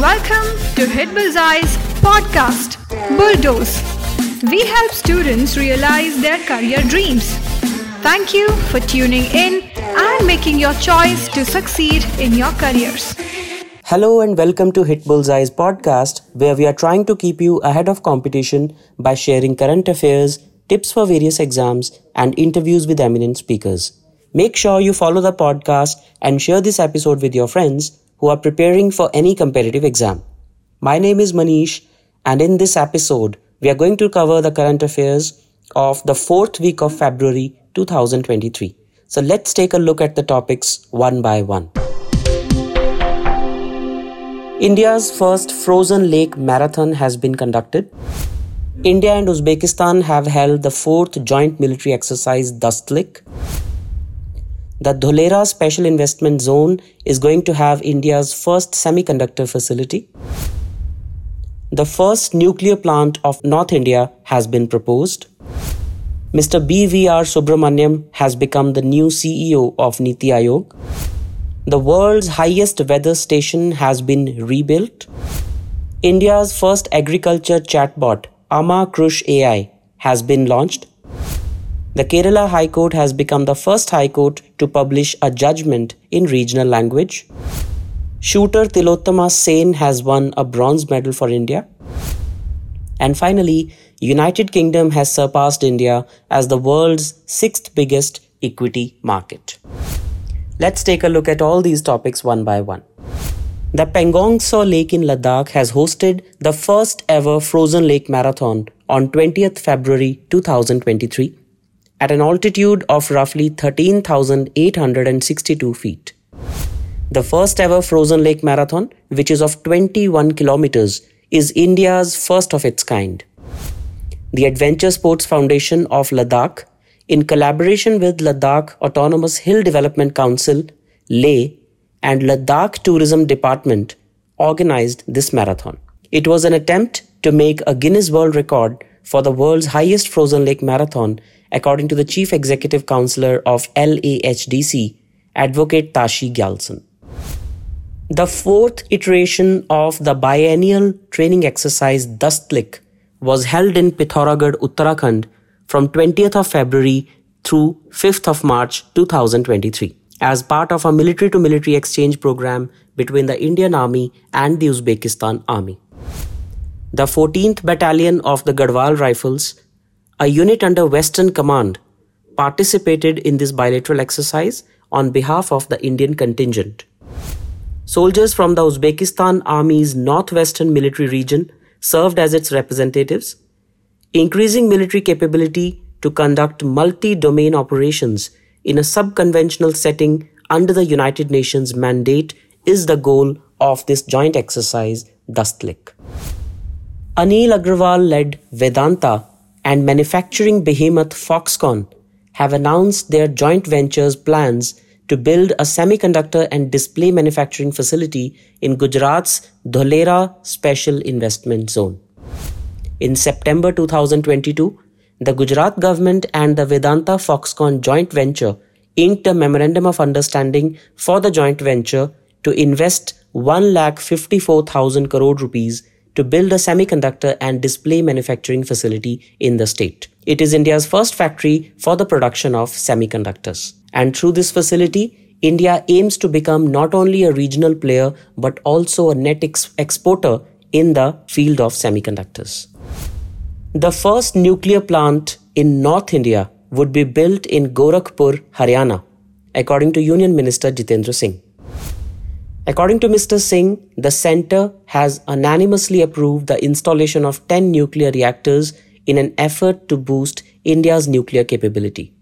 Welcome to Hit Bullseye's podcast, Bull Dose. We help students realize their career dreams. Thank you for tuning in and making your choice to succeed in your careers. Hello and welcome to Hit Bullseye's podcast, where we are trying to keep you ahead of competition by sharing current affairs, tips for various exams, and interviews with eminent speakers. Make sure you follow the podcast and share this episode with your friends who are preparing for any competitive exam. My name is Manish, and in this episode, we are going to cover the current affairs of the fourth week of February 2023. So let's take a look at the topics one by one. India's first frozen lake marathon has been conducted. India and Uzbekistan have held the fourth joint military exercise Dastlik. The Dholera Special Investment Zone is going to have India's first semiconductor facility. The first nuclear plant of North India has been proposed. Mr. BVR Subrahmanyam has become the new CEO of Niti Aayog. The world's highest weather station has been rebuilt. India's first agriculture chatbot, Ama Krushai, has been launched. The Kerala High Court has become the first High Court to publish a judgment in regional language. Shooter Tilottama Sen has won a bronze medal for India. And finally, United Kingdom has surpassed India as the world's sixth biggest equity market. Let's take a look at all these topics one by one. The Pangong Lake in Ladakh has hosted the first ever frozen lake marathon on 20th February 2023 at an altitude of roughly 13,862 feet. The first ever frozen lake marathon, which is of 21 kilometers, is India's first of its kind. The Adventure Sports Foundation of Ladakh in collaboration with Ladakh Autonomous Hill Development Council, Leh, and Ladakh Tourism Department, organized this marathon. It was an attempt to make a Guinness World Record for the world's highest frozen lake marathon, according to the Chief Executive Counselor of LAHDC, Advocate Tashi Gyalson. The fourth iteration of the biennial training exercise Dastlik was held in Pithoragarh, Uttarakhand from 20th of February through 5th of March 2023 as part of a military to military exchange program between the Indian Army and the Uzbekistan Army. The 14th Battalion of the Garhwal Rifles, a unit under Western Command, participated in this bilateral exercise on behalf of the Indian contingent. Soldiers from the Uzbekistan Army's northwestern military region served as its representatives increasing military capability to conduct multi-domain operations in a sub-conventional setting under the United Nations mandate is the goal of this joint exercise, Dastlik. Anil Agarwal-led Vedanta and manufacturing behemoth Foxconn have announced their joint ventures plans to build a semiconductor and display manufacturing facility in Gujarat's Dholera Special Investment Zone. In September 2022, the Gujarat government and the Vedanta Foxconn joint venture inked a memorandum of understanding for the joint venture to invest 1,54,000 crore rupees to build a semiconductor and display manufacturing facility in the state. It is India's first factory for the production of semiconductors. And through this facility, India aims to become not only a regional player but also a net ex- exporter in the field of semiconductors. The first nuclear plant in North India would be built in Gorakhpur, Haryana, according to Union Minister Jitendra Singh. According to Mr. Singh, the centre has unanimously approved the installation of 10 nuclear reactors in an effort to boost India's nuclear capability.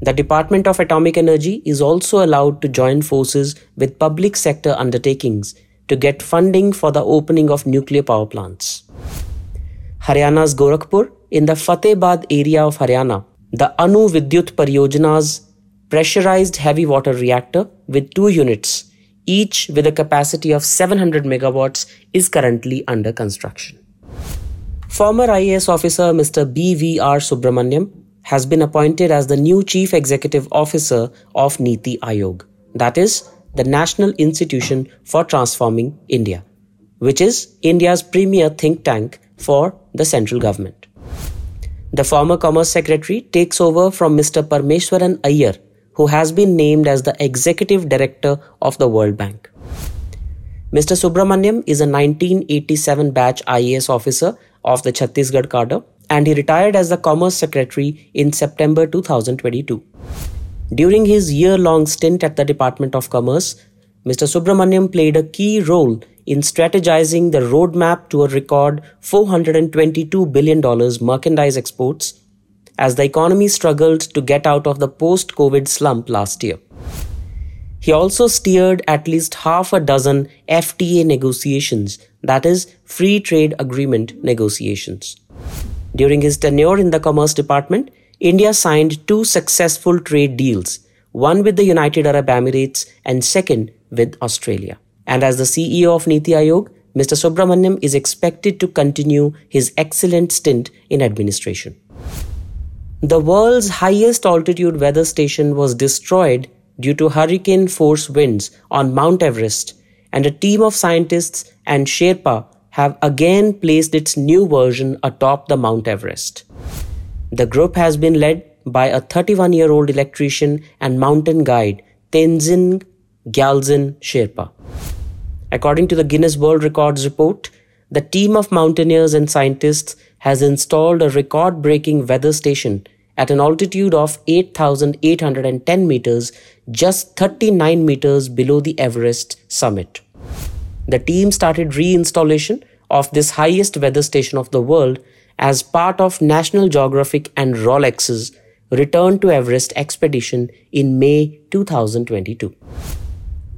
The Department of Atomic Energy is also allowed to join forces with public sector undertakings to get funding for the opening of nuclear power plants. Haryana's Gorakhpur, in the Fatehbad area of Haryana, the Anu Vidyut Pariyojana's pressurized heavy water reactor with two units, each with a capacity of 700 megawatts, is currently under construction. Former IAS officer Mr. B.V.R. Subrahmanyam has been appointed as the new Chief Executive Officer of Niti Aayog, that is, the National Institution for Transforming India. which is India's premier think tank for the central government. The former Commerce Secretary takes over from Mr. Parameswaran Iyer, who has been named as the Executive Director of the World Bank. Mr. Subrahmanyam is a 1987 batch IAS officer of the Chhattisgarh cadre and he retired as the Commerce Secretary in September 2022. During his year long stint at the Department of Commerce, Mr. Subrahmanyam played a key role in strategizing the roadmap to a record $422 billion merchandise exports as the economy struggled to get out of the post COVID slump last year. He also steered at least half a dozen FTA negotiations, that is, Free Trade Agreement negotiations. During his tenure in the Commerce Department, India signed two successful trade deals, one with the United Arab Emirates and second with Australia. And as the CEO of Niti Aayog, Mr. Subrahmanyam is expected to continue his excellent stint in administration. The world's highest altitude weather station was destroyed due to hurricane force winds on Mount Everest, and a team of scientists and Sherpa have again placed its new version atop the Mount Everest. The group has been led by a 31 year old electrician and mountain guide, Tenzin Gyaltsen Sherpa. According to the Guinness World Records report, the team of mountaineers and scientists has installed a record breaking weather station at an altitude of 8,810 meters, just 39 meters below the Everest summit. The team started reinstallation of this highest weather station of the world as part of National Geographic and Rolex's return to Everest expedition in May 2022.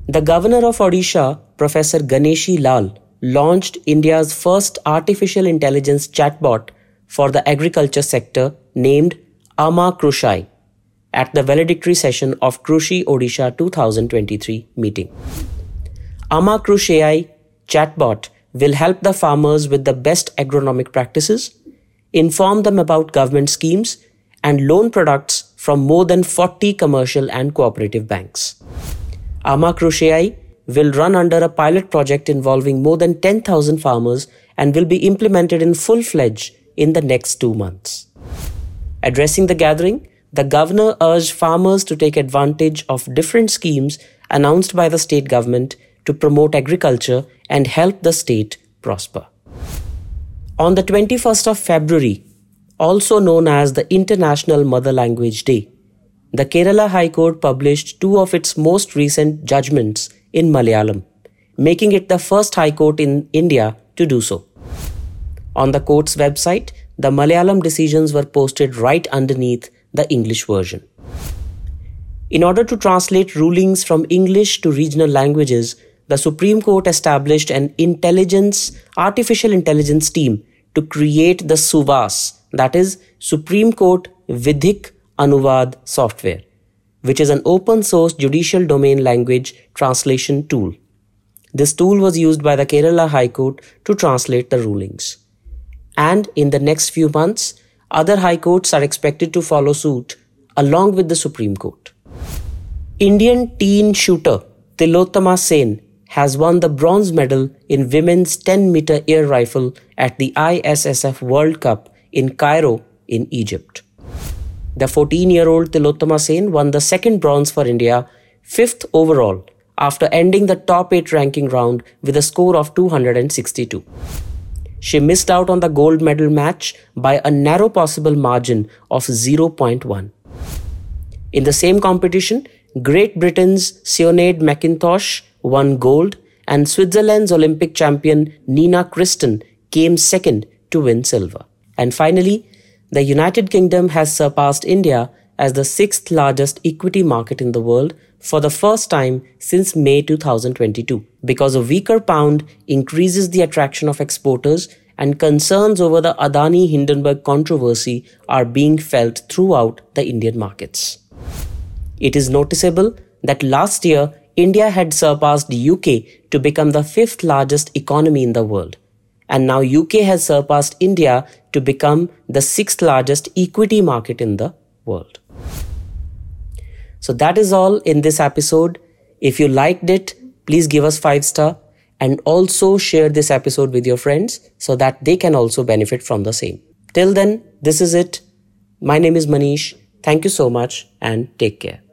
The governor of Odisha, Professor Ganeshi Lal, launched India's first artificial intelligence chatbot for the agriculture sector named Ama Krushai at the valedictory session of Krushi Odisha 2023 meeting. Ama Krushai chatbot will help the farmers with the best agronomic practices, inform them about government schemes, and loan products from more than 40 commercial and cooperative banks. Ama Krushai will run under a pilot project involving more than 10,000 farmers and will be implemented in full fledged in the next two months. Addressing the gathering, the governor urged farmers to take advantage of different schemes announced by the state government to promote agriculture and help the state prosper. On the 21st of February, also known as the International Mother Language Day, the Kerala High Court published two of its most recent judgments in Malayalam, making it the first High Court in India to do so. On the court's website, the Malayalam decisions were posted right underneath the English version. In order to translate rulings from English to regional languages, the Supreme Court established an intelligence, artificial intelligence team to create the SUVAS, that is, Supreme Court Vidhik Anuvad software, which is an open source judicial domain language translation tool. This tool was used by the Kerala High Court to translate the rulings and in the next few months, other high courts are expected to follow suit along with the Supreme Court. Indian teen shooter Tilottama Sen has won the bronze medal in women's 10 meter air rifle at the ISSF World Cup in Cairo in Egypt. The 14 year old Tilottama Sen won the second bronze for India, fifth overall, after ending the top 8 ranking round with a score of 262 she missed out on the gold medal match by a narrow possible margin of 0.1. In the same competition, Great Britain's Sinead McIntosh won gold, and Switzerland's Olympic champion Nina Christen came second to win silver. And finally, the United Kingdom has surpassed India as the sixth largest equity market in the world for the first time since May 2022 because a weaker pound increases the attraction of exporters and concerns over the Adani Hindenburg controversy are being felt throughout the Indian markets. It is noticeable that last year India had surpassed UK to become the fifth largest economy in the world. And now UK has surpassed India to become the sixth largest equity market in the world. So that is all in this episode. If you liked it, please give us 5 star and also share this episode with your friends so that they can also benefit from the same. Till then, this is it. My name is Manish. Thank you so much and take care.